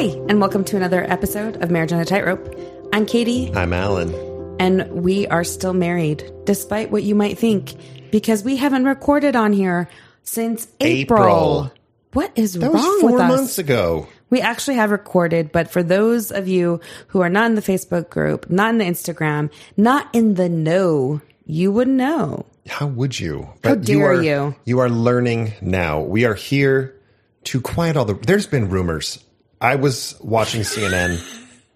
Hi, and welcome to another episode of Marriage on a Tightrope. I'm Kattie, I'm Allan. and we are still married, despite what you might think, because we haven't recorded on here since April. April. What is That wrong was four with us? months ago. We actually have recorded, but for those of you who are not in the Facebook group, not in the Instagram, not in the know, you wouldn't know. How would you? How dare are, you. You are learning now. We are here to quiet all the. There's been rumors. I was watching CNN,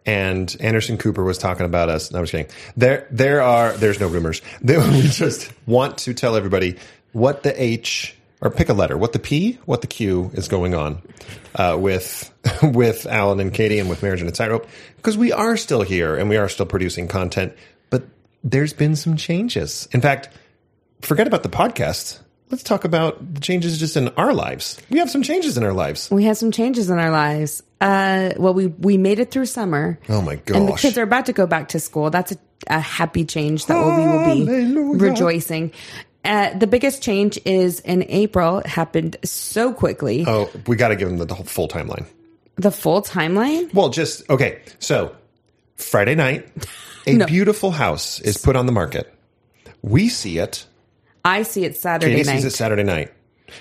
and Anderson Cooper was talking about us. No, I was kidding. There, there are. There's no rumors. They, we just want to tell everybody what the H or pick a letter, what the P, what the Q is going on uh, with with Allan and Kattie and with Marriage and a Tightrope because we are still here and we are still producing content, but there's been some changes. In fact, forget about the podcast. Let's talk about the changes just in our lives. We have some changes in our lives. We had some changes in our lives. Uh, well, we we made it through summer. Oh my And the kids are about to go back to school. That's a, a happy change that we will be rejoicing. Uh, the biggest change is in April. It happened so quickly. Oh, we got to give them the, full timeline. The full timeline. Well, just okay. So Friday night, a No. beautiful house is put on the market. We see it. I see it Saturday Kattie night. sees it Saturday night.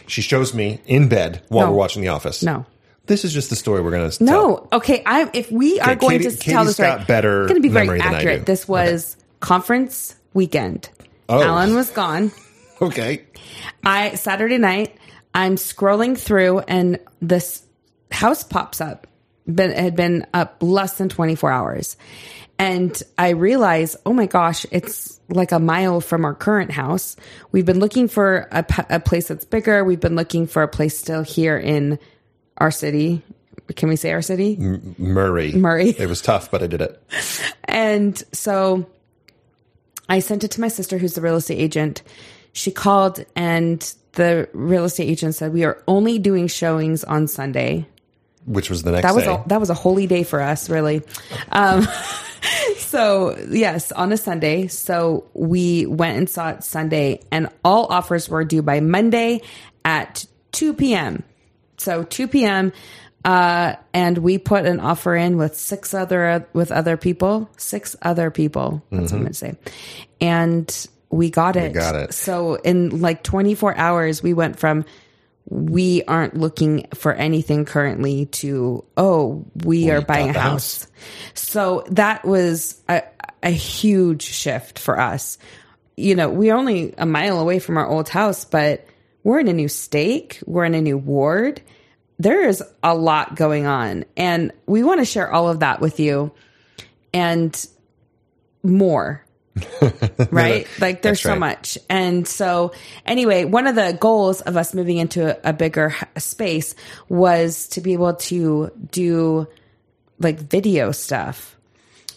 She shows me in bed while No. we're watching The Office. No. This is just the story we're going to tell. No, okay. I if we are Okay, going Kattie- to tell the story, got better it's going to be very than I accurate. do. This was conference weekend. Oh. Allan was gone. Okay. I Saturday night, I'm scrolling through and this house pops up. Been it had been up less than 24 hours. And I realize, oh my gosh, it's like a mile from our current house. We've been looking for a, a place that's bigger. We've been looking for a place still here in our city. Can we say our city? Murray. Murray. It was tough, but I did it. And so I sent it to my sister, who's the real estate agent. She called, and the real estate agent said, We are only doing showings on Sunday. Which was the next That was day. a, that was a holy day for us, really. Um, so yes, on a Sunday. So we went and saw it Sunday, and all offers were due by Monday at two p.m. So two p.m. Uh, and we put an offer in with six other with other people, six other people. That's what I'm gonna say, and we got it. Mm-hmm. got it. So in like 24 hours, we went from we aren't looking for anything currently to oh we, are buying a the house. So that was a, a huge shift for us. You know, we're only a mile away from our old house, but we're in a new stake, We're in a new ward. There is a lot going on, and we want to share all of that with you and more right? Like there's so right. much. And so anyway, one of the goals of us moving into a, a bigger space was to be able to do like video stuff.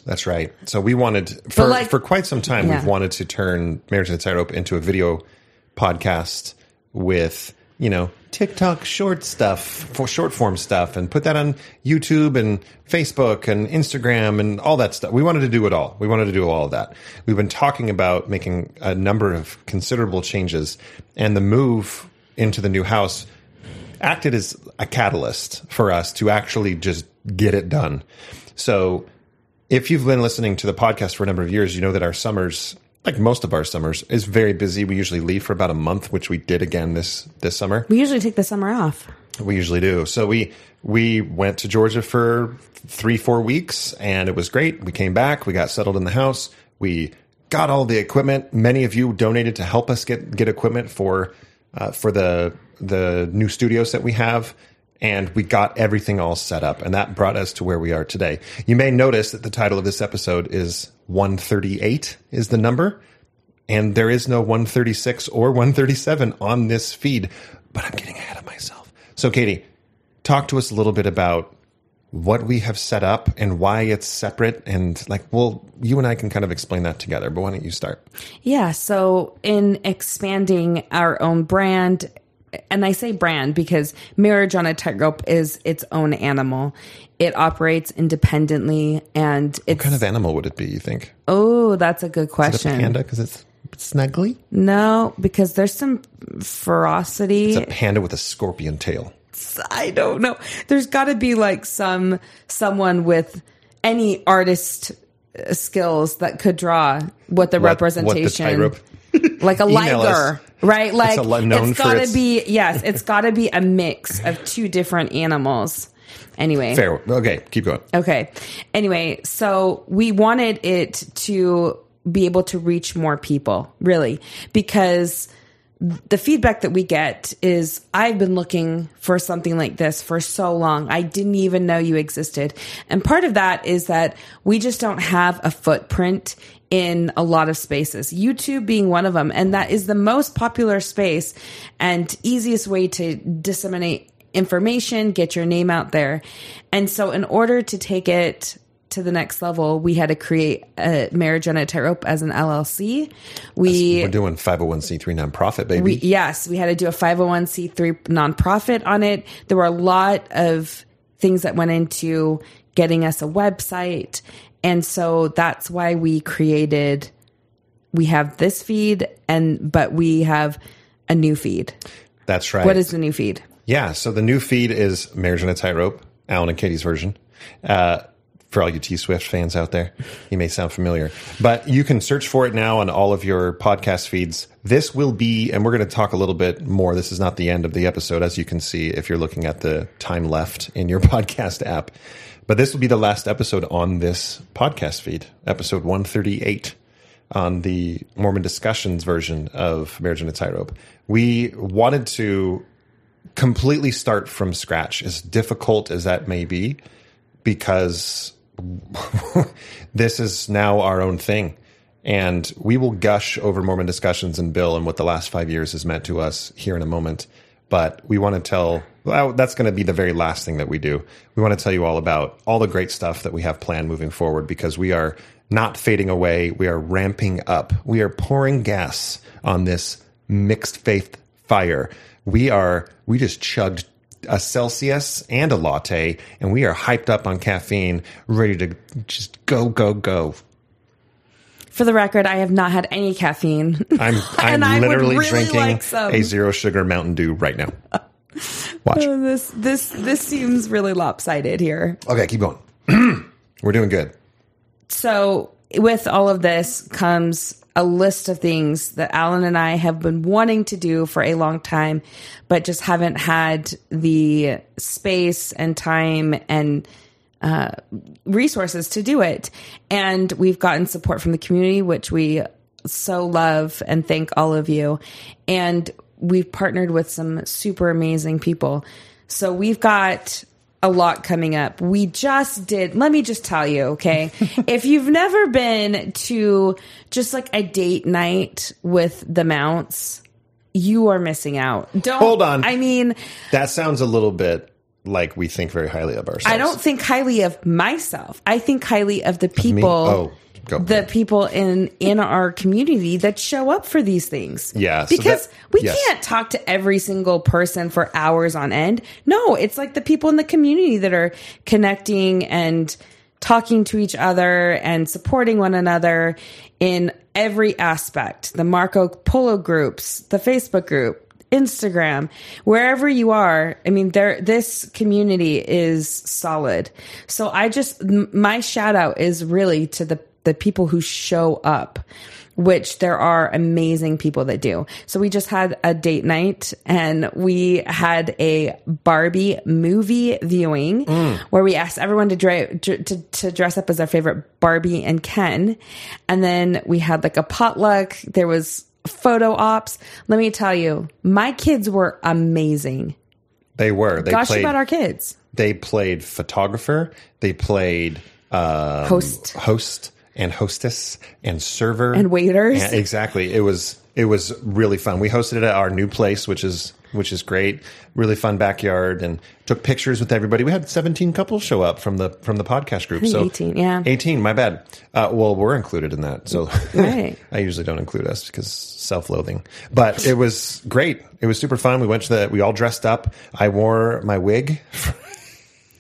That's right. So we wanted for like- for quite some time Yeah. we've wanted to turn Marriage and the Tightrope into a video podcast with you know TikTok short stuff for short form stuff and put that on YouTube and Facebook and Instagram and all that stuff. We wanted to do it all. We wanted to do all of that. We've been talking about making a number of considerable changes and the move into the new house acted as a catalyst for us to actually just get it done. So if you've been listening to the podcast for a number of years, you know that our summers, like most of our summers, is very busy. We usually leave for about a month, which we did again this this summer. We usually take the summer off. We usually do. So we we went to Georgia for three four weeks, and it was great. We came back. We got settled in the house. We got all the equipment. Many of you donated to help us get get equipment for uh, for the the new studios that we have. And we got everything all set up, and that brought us to where we are today. You may notice that the title of this episode is 138 is the number and there is no 136 or 137 on this feed, but I'm getting ahead of myself. So, Kattie, talk to us a little bit about what we have set up and why it's separate. And, like, well, you and I can kind of explain that together, but why don't you start? Yeah. So, in expanding our own brand, and I say brand because Marriage on a Tightrope is its own animal. It operates independently, and it's What kind of animal would it be, you think? oh, that's a good Is it a question. panda because it's snuggly? No, because there's some ferocity. It's a panda with a scorpion tail. I don't know. There's got to be like some someone with any artist uh, skills that could draw what the What- what the representation, tightrope- like a liger, right? Like a li- known it's for got to its- be yes, it's got to be a mix of two different animals. Anyway, Fair. Okay, keep going. Okay. Anyway, so we wanted it to be able to reach more people, really, because the feedback that we get is I've been looking for something like this for so long. I didn't even know you existed. And part of that is that we just don't have a footprint in a lot of spaces, YouTube being one of them. And that is the most popular space and easiest way to disseminate information, get your name out there. And so, in order to take it to the next level, we had to create a marriage on a tightrope as an LLC. We We're doing 501c3 nonprofit, baby. we, yes, we had to do a 501c3 nonprofit on it. There were a lot of things that went into getting us a website. And so that's why we created we have this feed and but we have a new feed. That's right. What is the new feed? Yeah, so the new feed is Marriage on a Tightrope, Allan and Kattie's version. Uh, for all you T Swift fans out there, he may sound familiar, but you can search for it now on all of your podcast feeds. This will be, and we're going to talk a little bit more. This is not the end of the episode, as you can see if you're looking at the time left in your podcast app. But this will be the last episode on this podcast feed, episode 138 on the Mormon Discussions version of Marriage on a Tightrope. We wanted to completely start from scratch, as difficult as that may be, because this is now our own thing. And we will gush over Mormon discussions and Bill and what the last five years has meant to us here in a moment. But we want to tell, well, that's going to be the very last thing that we do. We want to tell you all about all the great stuff that we have planned moving forward because we are not fading away. We are ramping up. We are pouring gas on this mixed faith fire. We are, we just chugged a Celsius and a latte, and we are hyped up on caffeine, ready to just go, go, go. For the record, I have not had any caffeine. I'm, I'm And I would literally really drinking like a zero sugar Mountain Dew right now. Watch. this this this seems really lopsided here. Okay, keep going. We're doing good. So, with all of this comes a list of things that Allan and I have been wanting to do for a long time, but just haven't had the space and time and uh, resources to do it. And we've gotten support from the community, which we so love and thank all of you. And we've partnered with some super amazing people. So we've got a lot coming up. We just did, let me just tell you, okay? if you've never been to just like a date night with the mounts, you are missing out. Don't Hold on. I mean, That sounds a little bit like we think very highly of ourselves. I don't think highly of myself. I think highly of the people. Oh, go. The people in in our community that show up for these things. Yeah, so because that- we yes. can't talk to every single person for hours on end. No, it's like the people in the community that are connecting and talking to each other and supporting one another in every aspect. The Marco Polo groups, the Facebook group, Instagram, wherever you are. I mean, there, this community is solid. So I just, m- my shout out is really to the, the people who show up, which there are amazing people that do. So we just had a date night and we had a Barbie movie viewing where we asked everyone to, dra- to, to dress up as their favorite Barbie and Ken. And then we had like a potluck. There was photo ops. Let me tell you, my kids were amazing. They were. They Gosh played. about our kids. they played photographer. They played um, Host. host, and hostess, and server, And waiters. And- exactly. It was it was really fun. We hosted it at our new place, which is which is great. Really fun backyard, and took pictures with everybody. We had seventeen couples show up from the from the podcast group. so 18, yeah. eighteen. My bad. Uh, well, we're included in that. So Right. I usually don't include us because self-loathing. But it was great. It was super fun. We went to the. We all dressed up. I wore my wig.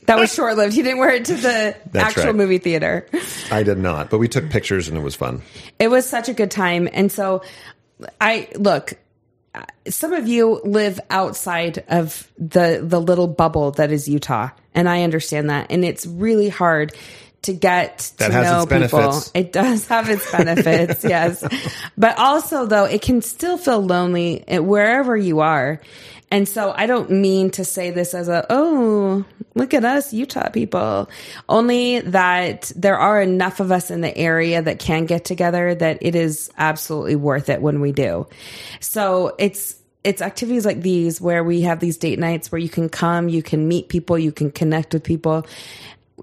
That was short lived. He didn't wear it to the That's actual right. movie theater. I did not, but we took pictures and it was fun. It was such a good time. And so I look, some of you live outside of the the little bubble that is Utah, and I understand that, and it's really hard to get That to has know its people. benefits. It does have its benefits, yes, but also though it can still feel lonely wherever you are. And so I don't mean to say this as a, oh, look at us, Utah people. Only that there are enough of us in the area that can get together that it is absolutely worth it when we do. So it's, it's activities like these where we have these date nights where you can come, you can meet people, you can connect with people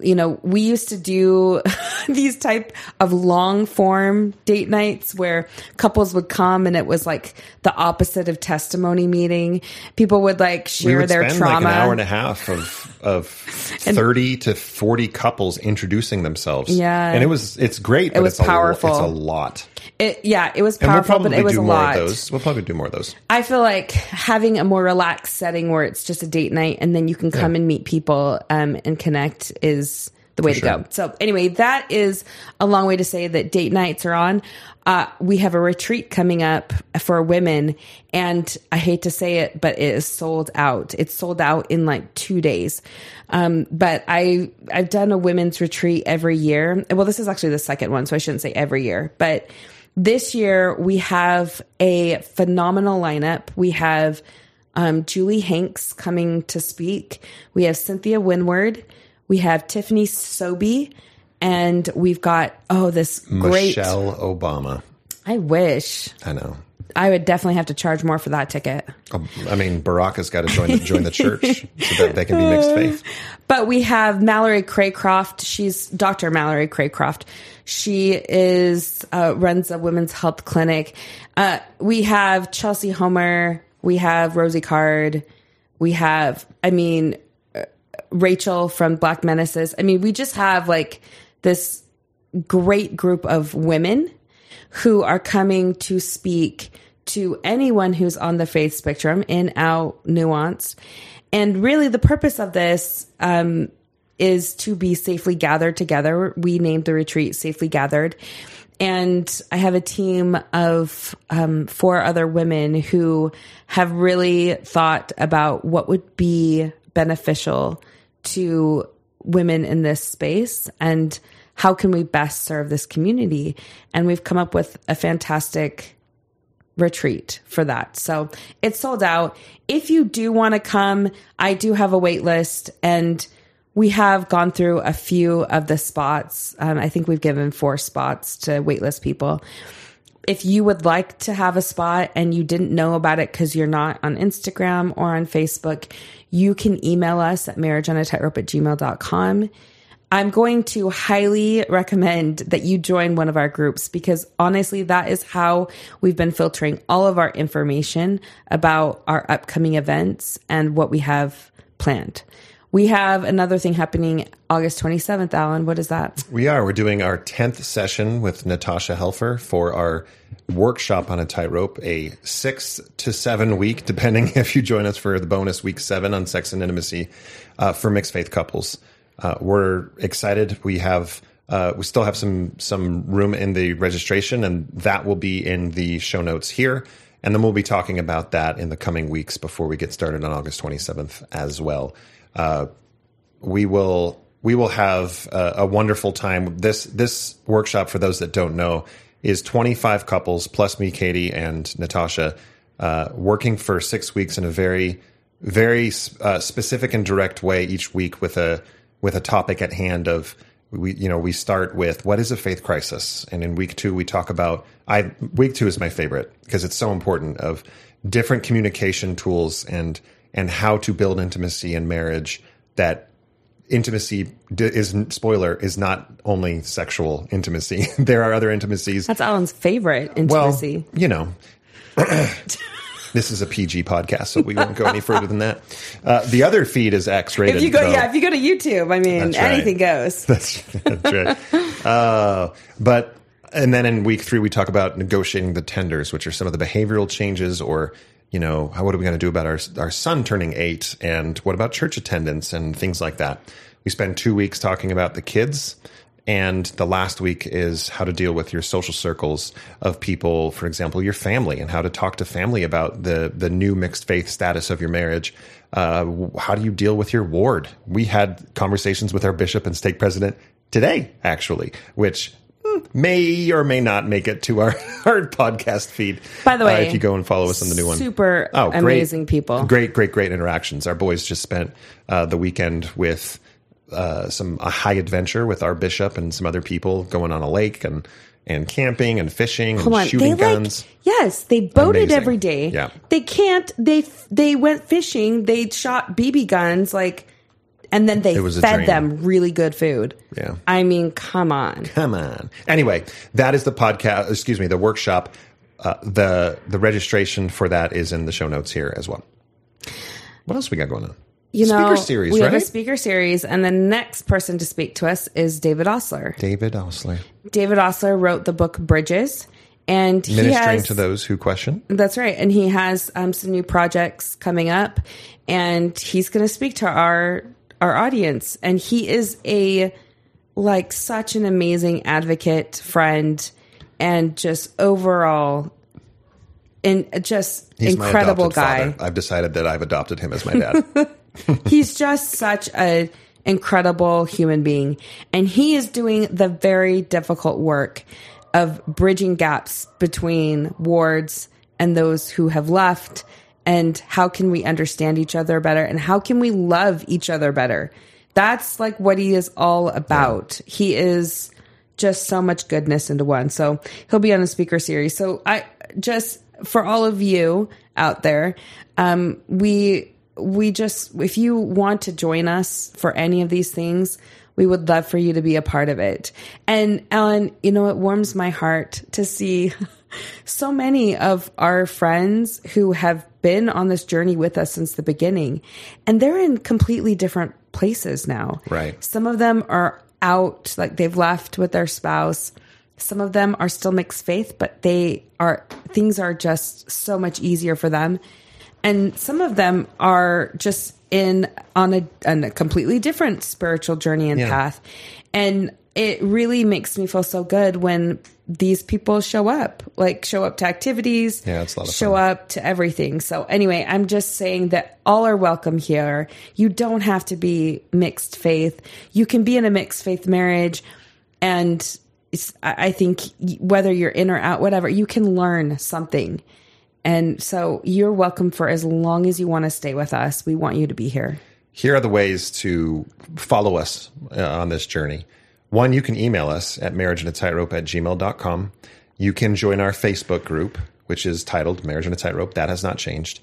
you know, we used to do these type of long form date nights where couples would come and it was like the opposite of testimony meeting. People would like we share would their spend trauma. like an hour and a half of of thirty to forty couples introducing themselves. Yeah. and it was it's great. But was it's a, powerful. It's a lot. it, yeah, it was we'll powerful, probably but it was do a more lot. of those. We'll probably do more of those. I feel like having a more relaxed setting where it's just a date night and then you can come and meet people um, and connect is the way to sure. go. So anyway, that is a long way to say that date nights are on. Uh, we have a retreat coming up for women, and I hate to say it, but it is sold out. It's sold out in like two days. Um, but I I've done a women's retreat every year. Well, this is actually the second one, so I shouldn't say every year, but this year we have a phenomenal lineup. We have um, Julie Hanks coming to speak. We have Cynthia Winward. We have Tiffany Sobey. And we've got, oh, this great. Michelle Obama. I wish. I know. I would definitely have to charge more for that ticket. Um, I mean, Barack's got to join the, join the church so that they can be mixed faith. But we have Mallory Craycroft. She's Dr. Mallory Craycroft. She is uh, runs a women's health clinic. Uh, we have Chelsea Homer. We have Rosie Card. We have, I mean, Rachel from Black Menaces. I mean, we just have like this great group of women who are coming to speak to anyone who's on the faith spectrum in out nuance. And really, the purpose of this um, is to be safely gathered together. We named the retreat Safely Gathered. And I have a team of um, four other women who have really thought about what would be beneficial to women in this space and how can we best serve this community. And we've come up with a fantastic retreat for that. So it's sold out. If you do want to come, I do have a wait list and we have gone through a few of the spots. Um, I think we've given four spots to waitlist people. If you would like to have a spot and you didn't know about it because you're not on Instagram or on Facebook, you can email us at marriageonatightrope at gmail.com. I'm going to highly recommend that you join one of our groups because honestly, that is how we've been filtering all of our information about our upcoming events and what we have planned. We have another thing happening August 27th, Allan. What is that? We are. We're doing our 10th session with Natasha Helfer for our workshop on a tightrope, a six to seven week, depending if you join us for the bonus week seven on sex and intimacy uh, for mixed faith couples. Uh, we're excited. We have. Uh, we still have some some room in the registration, and that will be in the show notes here. And then we'll be talking about that in the coming weeks before we get started on August 27th as well. Uh, we will we will have a, a wonderful time. This this workshop, for those that don't know, is 25 couples plus me, Kattie, and Natasha, uh, working for six weeks in a very very uh, specific and direct way each week with a with a topic at hand of we you know we start with what is a faith crisis and in week 2 we talk about I week 2 is my favorite because it's so important of different communication tools and and how to build intimacy in marriage that intimacy is spoiler is not only sexual intimacy there are other intimacies That's Allan's favorite intimacy well you know this is a pg podcast so we won't go any further than that uh, the other feed is x rated if you go, yeah, if you go to YouTube, I mean, right. anything goes. that's, that's right. Uh, but and then in week three we talk about negotiating the tenders, which are some of the behavioral changes, or you know, how, what are we going to do about our our son turning eight, and what about church attendance and things like that. We spend two weeks talking about the kids, And the last week is how to deal with your social circles of people, for example, your family, and how to talk to family about the the new mixed faith status of your marriage. Uh, how do you deal with your ward? We had conversations with our bishop and stake president today, actually, which may or may not make it to our, our podcast feed. By the uh, way, if you go and follow us on the new one, super Oh, great. amazing people. Great, great, great interactions. Our boys just spent uh, the weekend with uh, some a high adventure with our bishop and some other people going on a lake and and camping and fishing and on, shooting they guns. like yes, they boated Amazing. every day. Yeah. they can't. They they went fishing. They shot BB guns like, and then they fed them really good food. Yeah. I mean, come on. Come on. Anyway, that is the podcast. Excuse me, the workshop. Uh, the the registration for that is in the show notes here as well. What else we got going on? You know, Speaker series, we have a speaker series, and the next person to speak to us is David Ostler. David Ostler David Ostler wrote the book Bridges, and he ministering has to those who question. That's right. And he has um, some new projects coming up and he's going to speak to our our audience and he is a like such an amazing advocate, friend and just overall and just He's incredible guy. father. I've decided that I've adopted him as my dad. He's just such a incredible human being and he is doing the very difficult work of bridging gaps between wards and those who have left and how can we understand each other better and how can we love each other better? That's like what he is all about. He is just so much goodness into one. So he'll be on a speaker series. So i just for all of you out there um, we we just if you want to join us for any of these things we would love for you to be a part of it. And ellen you know it warms my heart to see so many of our friends who have been on this journey with us since the beginning and they're in completely different places now Right. some of them are out like they've left with their spouse some of them are still mixed faith but they are things are just so much easier for them and some of them are just in on a, on a completely different spiritual journey and Yeah. path and it really makes me feel so good when these people show up like show up to activities Yeah, it's a lot of show fun. up to everything so anyway i'm just saying that all are welcome here you don't have to be mixed faith you can be in a mixed faith marriage and I I think whether you're in or out, whatever, you can learn something. And so you're welcome for as long as you want to stay with us. We want you to be here. Here are the ways to follow us uh, on this journey. One, you can email us at marriage and a tightrope at gmail.com. You can join our Facebook group, which is titled Marriage and a Tightrope. That has not changed.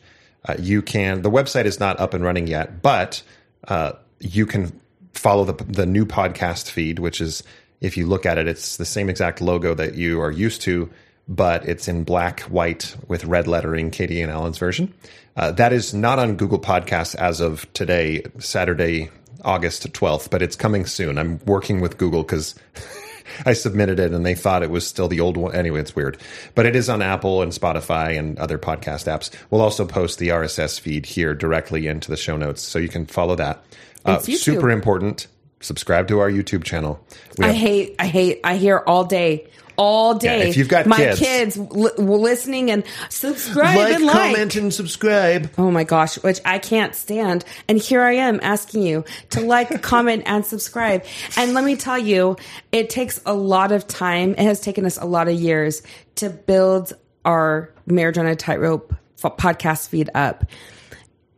Uh, you can, the website is not up and running yet, but uh, you can follow the, the new podcast feed, which is, if you look at it, it's the same exact logo that you are used to, but it's in black, white with red lettering, Kattie and Allan's version. Uh, that is not on Google Podcasts as of today, Saturday, August 12th, but it's coming soon. I'm working with Google because I submitted it and they thought it was still the old one. Anyway, it's weird. But it is on Apple and Spotify and other podcast apps. We'll also post the RSS feed here directly into the show notes so you can follow that. Uh, super important. Subscribe to our YouTube channel. We I hate, I hate, I hear all day, all day. if you've got my kids- kids, li- listening and subscribe and like. Comment and subscribe. Oh my gosh, which I can't stand. And here I am asking you to like, comment, and subscribe. And let me tell you, it takes a lot of time. It has taken us a lot of years to build our Marriage on a Tightrope f- podcast feed up.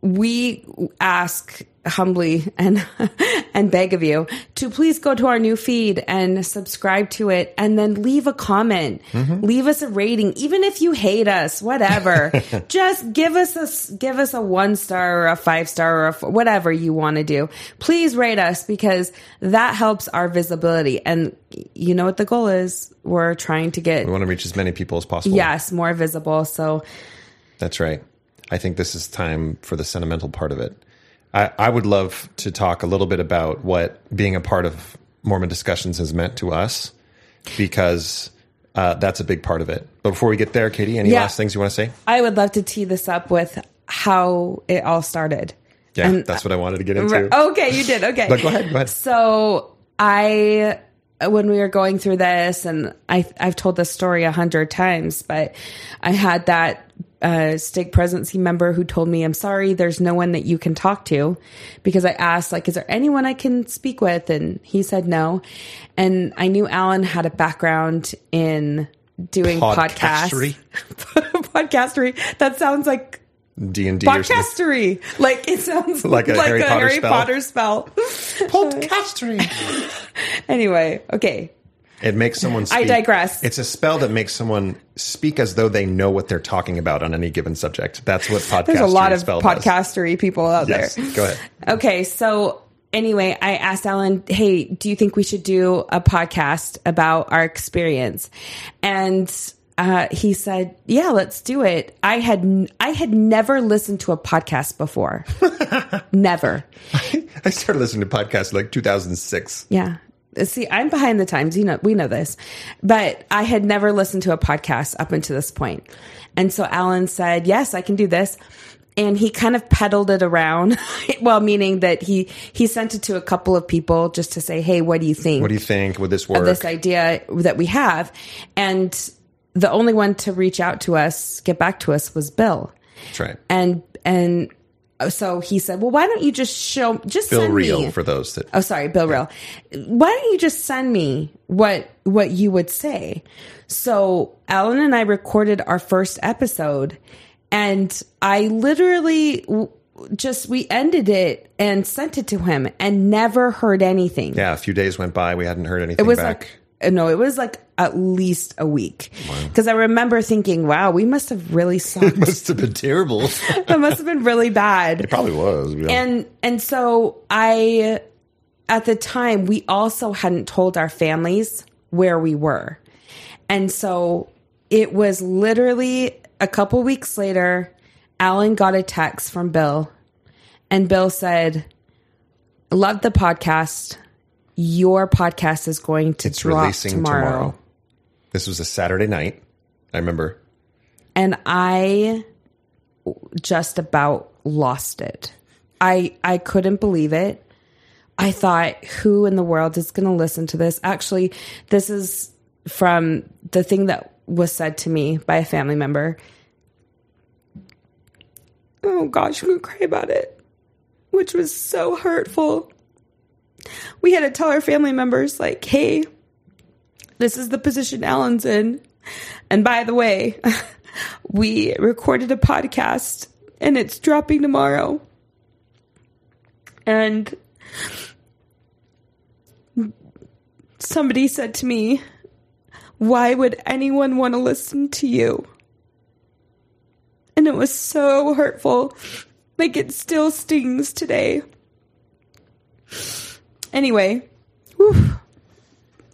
We ask humbly and and beg of you to please go to our new feed and subscribe to it and then leave a comment. Mm-hmm. Leave us a rating even if you hate us whatever. Just give us a give us a one star or a five star or a whatever you want to do. Please rate us because that helps our visibility. And you know what the goal is? We're trying to get We want to reach as many people as possible. yes more visible. So That's right. I think this is time for the sentimental part of it. I, I would love to talk a little bit about what being a part of Mormon discussions has meant to us, because uh, that's a big part of it. But before we get there, Kattie, any Yeah. last things you want to say? I would love to tee this up with how it all started. Yeah, And- that's what I wanted to get into. Right. Okay, you did. Okay. But go ahead, go ahead. So I when we were going through this, and I, I've told this story a hundred times, but I had that uh, stake presidency member who told me, I'm sorry, there's no one that you can talk to because I asked, like, is there anyone I can speak with? And he said no. And I knew Allan had a background in doing podcasts. Podcastery. That sounds like D and D podcastery. Like it sounds Like a like Harry Potter spell. Potter spell. podcastery. anyway, okay. It makes someone. Speak. I digress. It's a spell that makes someone speak as though they know what they're talking about on any given subject. That's what podcastery There's a lot of spell does. podcastery people out Yes, there. go ahead. Okay, so anyway, I asked Allan, "Hey, do you think we should do a podcast about our experience?" And uh, he said, "Yeah, let's do it." I had n- I had never listened to a podcast before, never. I started listening to podcasts like 2006. Yeah. See, I'm behind the times. You know, we know this, but I had never listened to a podcast up until this point. And so Allan said, yes, I can do this. And he kind of peddled it around. well, meaning that he, he sent it to a couple of people just to say, Hey, what do you think? What do you think? Would this work? of this idea that we have? And the only one to reach out to us, get back to us was Bill. That's right. And, and Oh, so he said, well, why don't you just show, just Bill send Reel me for those that Oh, sorry, Bill Reel. Why don't you just send me what what you would say? So Allan and I recorded our first episode, and I literally just we ended it and sent it to him, and never heard anything. Yeah, a few days went by. We hadn't heard anything it was back. like Uh, no, it was like at least a week because I remember thinking, "Wow, we must have really sucked. must have been terrible. it must have been really bad." It probably was. yeah. and and so i at the time we also hadn't told our families where we were and so it was literally a couple weeks later alan got a text from bill and bill said love the podcast your podcast is going to it's drop releasing tomorrow. tomorrow. This was a Saturday night. I remember. and I just about lost it. I I couldn't believe it. I thought, who in the world is going to listen to this? Actually, this is from the thing that was said to me by a family member. Oh gosh, I'm going to cry about it, which was so hurtful. We had to tell our family members, like, hey, this is the position Allan's in. And by the way, we recorded a podcast and it's dropping tomorrow. And somebody said to me, Why would anyone want to listen to you? And it was so hurtful. Like it still stings today. Anyway, whew,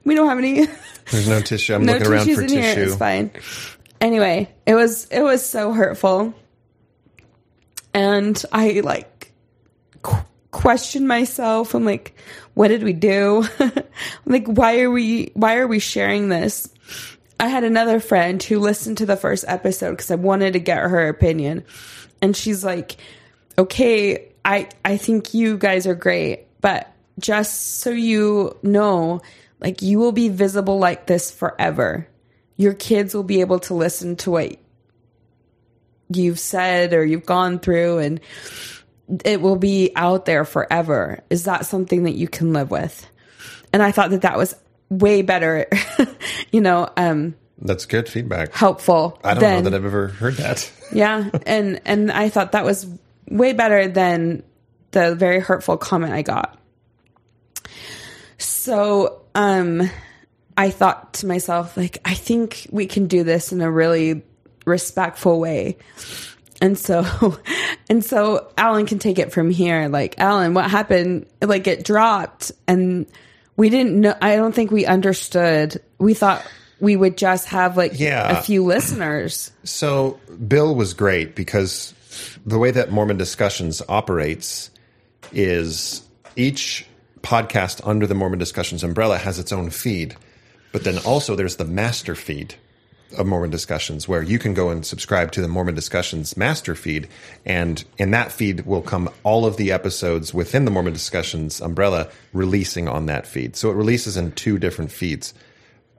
we don't have any. There's no tissue. I'm no looking around for in here. tissue. It's fine. Anyway, it was it was so hurtful, and I like qu- questioned myself. I'm like, what did we do? like, why are we why are we sharing this? I had another friend who listened to the first episode because I wanted to get her opinion, and she's like, okay, I I think you guys are great, but just so you know, like you will be visible like this forever. Your kids will be able to listen to what you've said or you've gone through and it will be out there forever. Is that something that you can live with? And I thought that that was way better, you know, um That's good feedback. helpful I don't than know that I've ever heard that. yeah, and and I thought that was way better than the very hurtful comment I got. So, um I thought to myself like I think we can do this in a really respectful way. And so and so Allan can take it from here like Allan what happened like it dropped and we didn't know I don't think we understood. We thought we would just have like Yeah. a few listeners. So Bill was great because the way that Mormon Discussions operates is each podcast under the Mormon Discussions umbrella has its own feed, but then also there's the master feed. of Mormon Discussions, where you can go and subscribe to the Mormon Discussions master feed, and in that feed will come all of the episodes within the Mormon Discussions umbrella releasing on that feed. So it releases in two different feeds.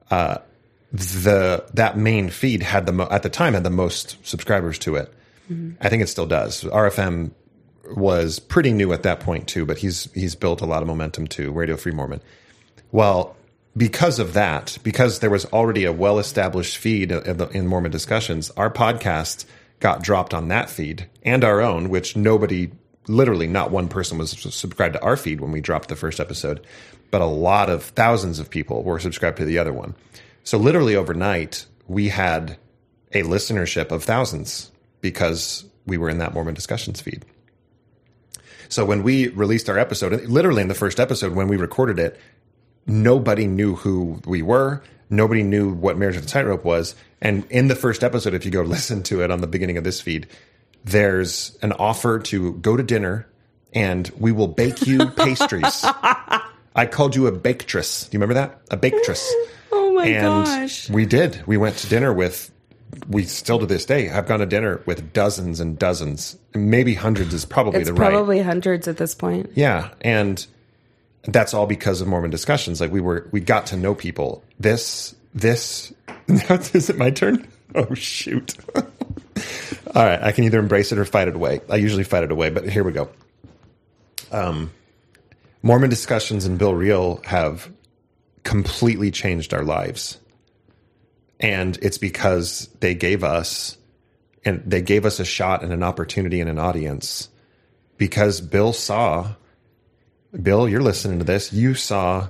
Uh, the that main feed had the mo- at the time had the most subscribers to it. I think it still does. RFM was pretty new at that point too, but he's he's built a lot of momentum too. Radio Free Mormon. Well, because of that, because there was already a well established feed in, Mormon discussions, our podcast got dropped on that feed and our own, which nobody, literally not one person was subscribed to our feed when we dropped the first episode, but a lot of thousands of people were subscribed to the other one. So literally overnight, we had a listenership of thousands because we were in that Mormon discussions feed. So when we released our episode, literally in the first episode, when we recorded it, nobody knew who we were. Nobody knew what Marriage of the Tightrope was. And in the first episode, if you go listen to it on the beginning of this feed, there's an offer to go to dinner and we will bake you pastries. I called you a baketress. Do you remember that? A baketress. Oh my and gosh. we did. We went to dinner with, we still to this day have gone to dinner with dozens and dozens, maybe hundreds is probably It's the right. probably hundreds at this point. Yeah, and that's all because of Mormon discussions. Like we were, we got to know people. This, this, is it my turn? Oh shoot! all right, I can either embrace it or fight it away. I usually fight it away, but here we go. Um, Mormon discussions and Bill Reel have completely changed our lives, and it's because they gave us, and they gave us a shot and an opportunity and an audience because Bill saw Bill, you're listening to this. You saw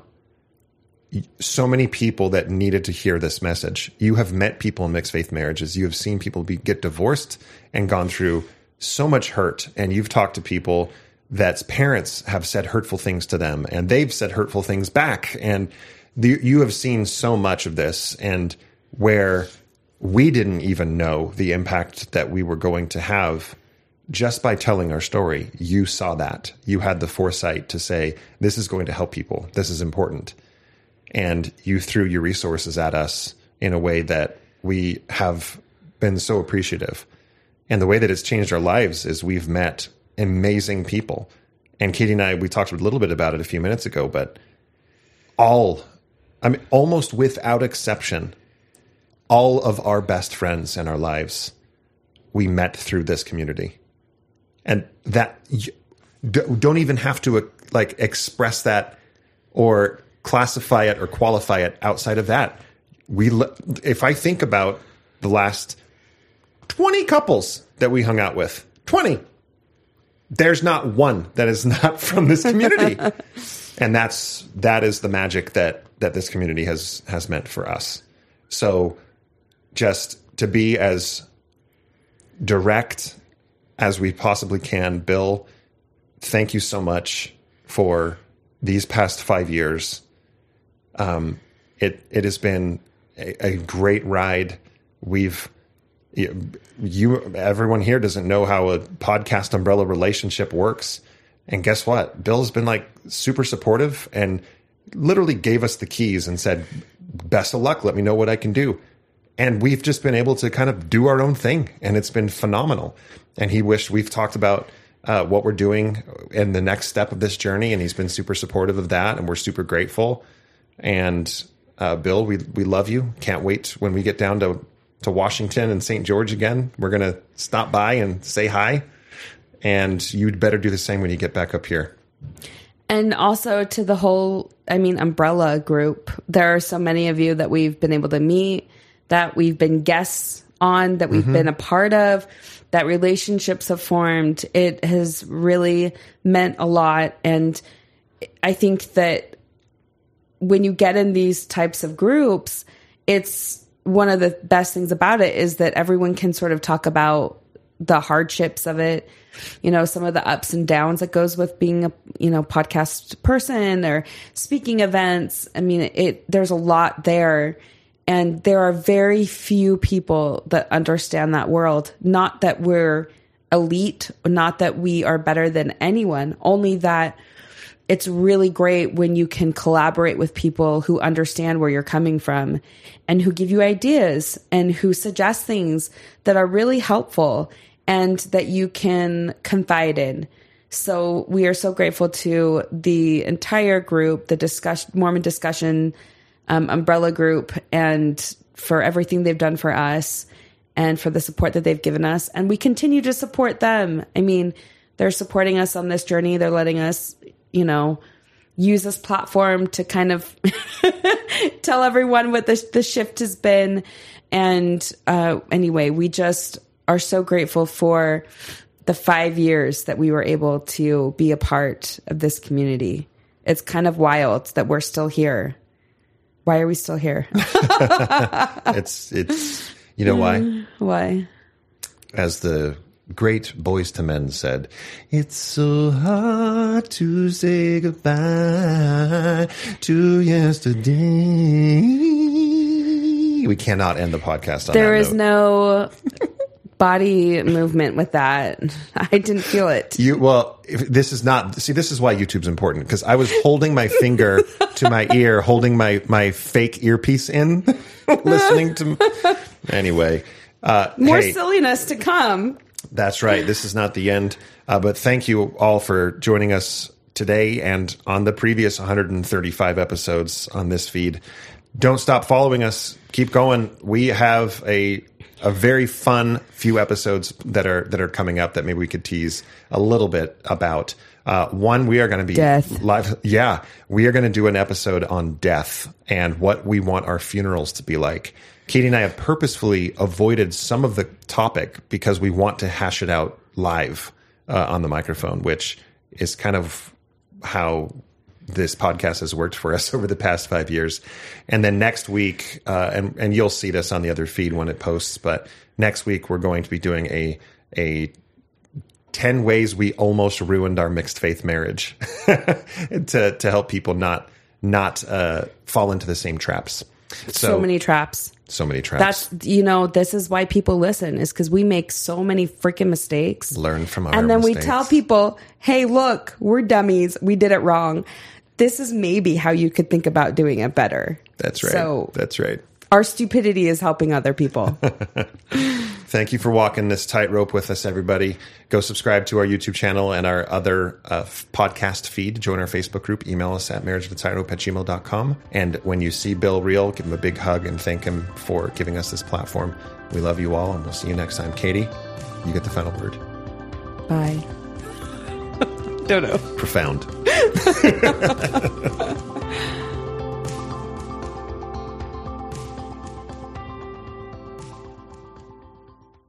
so many people that needed to hear this message. You have met people in mixed faith marriages. You have seen people be, get divorced and gone through so much hurt. And you've talked to people that's parents have said hurtful things to them and they've said hurtful things back. And the, you have seen so much of this and where we didn't even know the impact that we were going to have just by telling our story, you saw that. You had the foresight to say, this is going to help people. This is important. And you threw your resources at us in a way that we have been so appreciative. And the way that it's changed our lives is we've met amazing people. And Kattie and I, we talked a little bit about it a few minutes ago, but all, I mean, almost without exception, all of our best friends in our lives, we met through this community. And that don't even have to uh, like express that or classify it or qualify it outside of that. We if i think about the last 20 couples that we hung out with 20 there's not one that is not from this community. And that's that is the magic that that this community has has meant for us. So just to be as direct as we possibly can. Bill, thank you so much for these past five years. Um, it it has been a, a great ride. We've you, you everyone here doesn't know how a podcast umbrella relationship works, and guess what? Bill's been like super supportive and literally gave us the keys and said, "Best of luck. Let me know what I can do." And we've just been able to kind of do our own thing, and it's been phenomenal and he wished we've talked about uh, what we're doing in the next step of this journey, and he's been super supportive of that, and we're super grateful. And uh, Bill, we we love you. Can't wait when we get down to to Washington and St. George again. We're gonna stop by and say hi, and you'd better do the same when you get back up here. And also to the whole, I mean, umbrella group. There are so many of you that we've been able to meet, that we've been guests on, that we've mm-hmm. been a part of that relationships have formed. It has really meant a lot. And I think that when you get in these types of groups, it's one of the best things about it is that everyone can sort of talk about the hardships of it you know some of the ups and downs that goes with being a you know podcast person or speaking events i mean it there's a lot there and there are very few people that understand that world. Not that we're elite, not that we are better than anyone, only that it's really great when you can collaborate with people who understand where you're coming from and who give you ideas and who suggest things that are really helpful and that you can confide in. So we are so grateful to the entire group, the discussion, Mormon discussion um, umbrella group, and for everything they've done for us and for the support that they've given us. And we continue to support them. I mean, they're supporting us on this journey. They're letting us, you know, use this platform to kind of tell everyone what the, the shift has been. And uh, anyway, we just are so grateful for the five years that we were able to be a part of this community. It's kind of wild that we're still here. Why are we still here? it's it's you know why? Mm, why? As the great Boyz II Men said, "It's so hard to say goodbye to yesterday." We cannot end the podcast on There is note. no body movement with that. I didn't feel it. You well, if, this is not. See, this is why YouTube's important because I was holding my finger to my ear, holding my my fake earpiece in, listening to. Anyway, uh, More hey, silliness to come. that's right. This is not the end, uh, but thank you all for joining us today and on the previous 135 episodes on this feed. Don't stop following us. Keep going. We have a a very fun few episodes that are that are coming up that maybe we could tease a little bit about. Uh, one, we are going to be Death. live. Yeah, we are going to do an episode on death and what we want our funerals to be like. Kattie and I have purposefully avoided some of the topic because we want to hash it out live uh, on the microphone, which is kind of how this podcast has worked for us over the past five years. And then next week, uh, and and you'll see this on the other feed when it posts, but next week we're going to be doing a a 10 ways we almost ruined our mixed faith marriage to to help people not not uh, fall into the same traps. So, So, many traps. so many traps. That's you know, this is why people listen is because we make so many freaking mistakes. Learn from our and then mistakes. we tell people, "Hey, look, we're dummies. We did it wrong. This is maybe how you could think about doing it better." That's right. So That's right. our stupidity is helping other people. Thank you for walking this tightrope with us, everybody. Go subscribe to our YouTube channel and our other uh, f- podcast feed. Join our Facebook group. Email us at marriageofthetightrope at gmail.com. And when you see Bill Reel, give him a big hug and thank him for giving us this platform. We love you all, and we'll see you next time. Kattie, you get the final word. Bye. Don't know. Profound. Yeah.